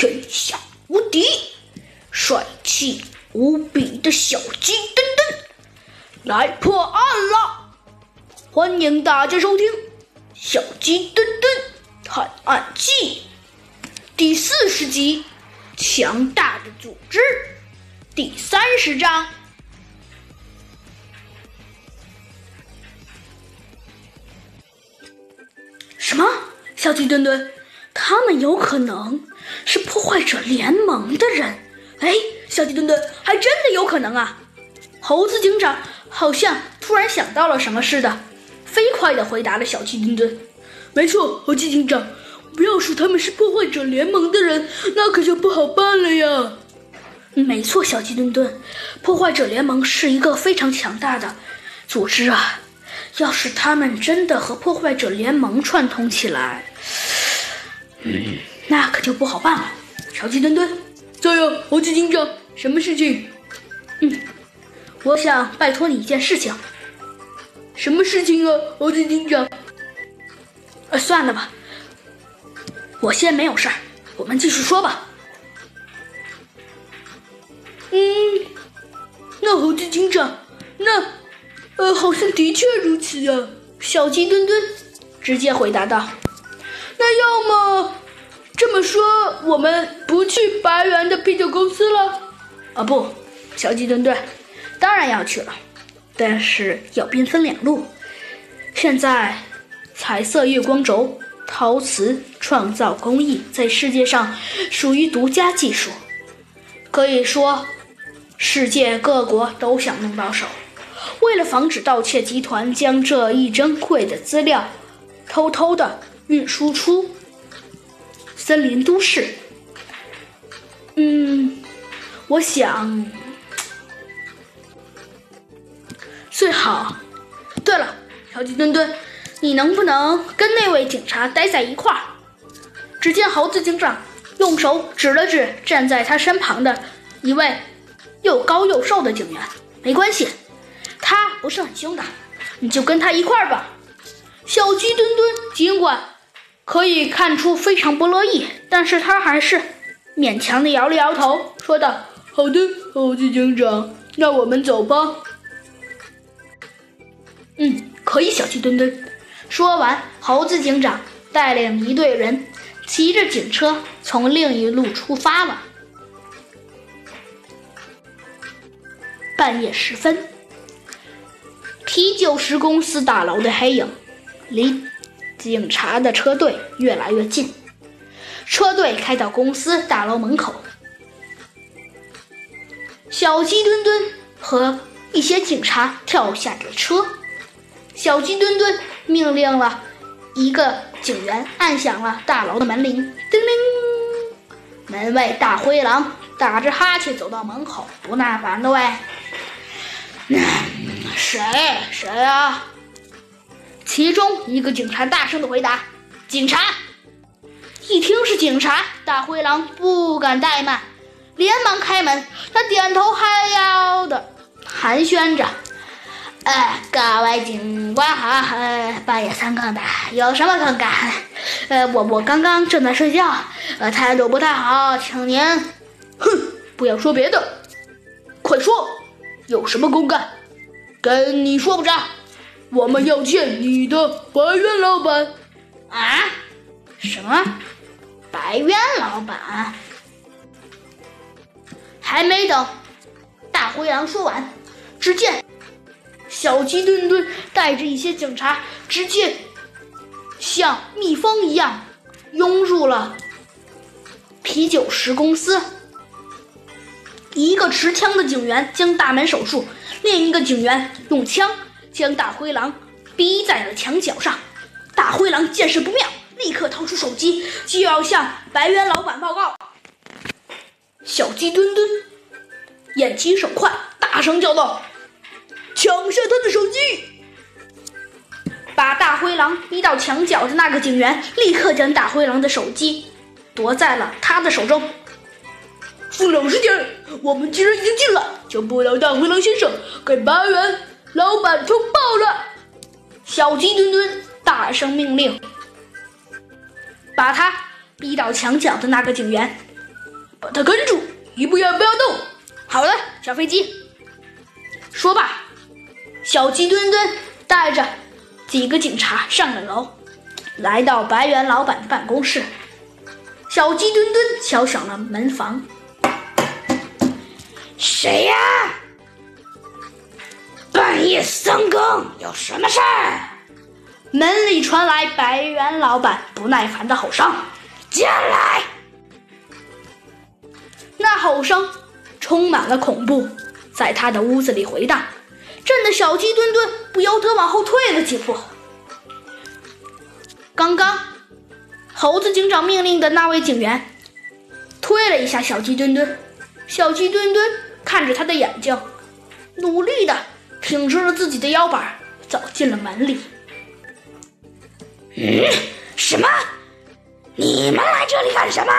天下无敌、帅气无比的小鸡墩墩来破案了！欢迎大家收听《小鸡墩墩探案记》第四十集《强大的组织》第三十章。什么？小鸡墩墩？他们有可能破坏者联盟的人？哎，小鸡墩墩，还真的有可能啊！猴子警长好像突然想到了什么似的，飞快地回答了小鸡墩墩：“没错，猴子警长，不要是他们是破坏者联盟的人，那可就不好办了呀。”没错，小鸡墩墩，破坏者联盟是一个非常强大的组织啊！要是他们真的和破坏者联盟串通起来，嗯，那可就不好办了。小鸡墩墩，在呀，猴子警长，什么事情？嗯，我想拜托你一件事情。什么事情啊，猴子警长？呃，算了吧，我先没有事儿，我们继续说吧。嗯，那猴子警长，那，呃，好像的确如此啊。小鸡墩墩直接回答道：“那要么这么说，我们不去白猿的啤酒公司了？啊，不，小鸡墩墩，当然要去了，但是要兵分两路。现在，彩色月光轴陶瓷创造工艺在世界上属于独家技术，可以说。”世界各国都想弄到手，为了防止盗窃集团将这一珍贵的资料偷偷的运输出森林都市，嗯，我想最好。对了，小鸡墩墩，你能不能跟那位警察待在一块儿？只见猴子警长用手指了指站在他身旁的一位。又高又瘦的警员，没关系，他不是很凶的，你就跟他一块儿吧。小鸡墩墩尽管可以看出非常不乐意，但是他还是勉强的摇了摇头，说道：“好的，猴子警长，那我们走吧。”嗯，可以，小鸡墩墩。说完，猴子警长带领一队人骑着警车从另一路出发了。半夜时分，啤酒石公司大楼的黑影离警察的车队越来越近。车队开到公司大楼门口，小鸡墩墩和一些警察跳下了车。小鸡墩墩命令了一个警员按响了大楼的门铃，叮铃。门卫大灰狼打着哈欠走到门口，不耐烦的问。谁？谁啊？其中一个警察大声的回答：“警察！”一听是警察，大灰狼不敢怠慢，连忙开门。他点头哈腰的寒暄着：“哎，各位警官好，呃，半夜三更的，有什么可干？呃，我我刚刚正在睡觉，呃，态度不太好，请您……哼，不要说别的，快说。”有什么公干？跟你说不着。我们要见你的白渊老板。啊？什么？白渊老板？还没等大灰狼说完，只见小鸡墩墩带着一些警察，直接像蜜蜂一样涌入了啤酒石公司。一个持枪的警员将大门守住，另一个警员用枪将大灰狼逼在了墙角上。大灰狼见势不妙，立刻掏出手机，就要向白猿老板报告。小鸡墩墩眼疾手快，大声叫道：“抢下他的手机！”把大灰狼逼到墙角的那个警员立刻将大灰狼的手机夺在了他的手中。放老实点！我们既然已经进来，就不能大灰狼先生给白猿老板通报了。小鸡墩墩大声命令，把他逼到墙角的那个警员把他跟住，一步也不要动。好的，小飞机。说罢，小鸡墩墩带着几个警察上了楼，来到白猿老板的办公室。小鸡墩墩敲响了门房：“谁呀？夜三更有什么事儿？”门里传来白猿老板不耐烦的吼声：“进来！”那吼声充满了恐怖，在他的屋子里回荡，震得小鸡墩墩不由得往后退了几步。刚刚，猴子警长命令的那位警员推了一下小鸡墩墩，小鸡墩墩看着他的眼睛，努力的挺直了自己的腰板，走进了门里。嗯，什么？你们来这里干什么？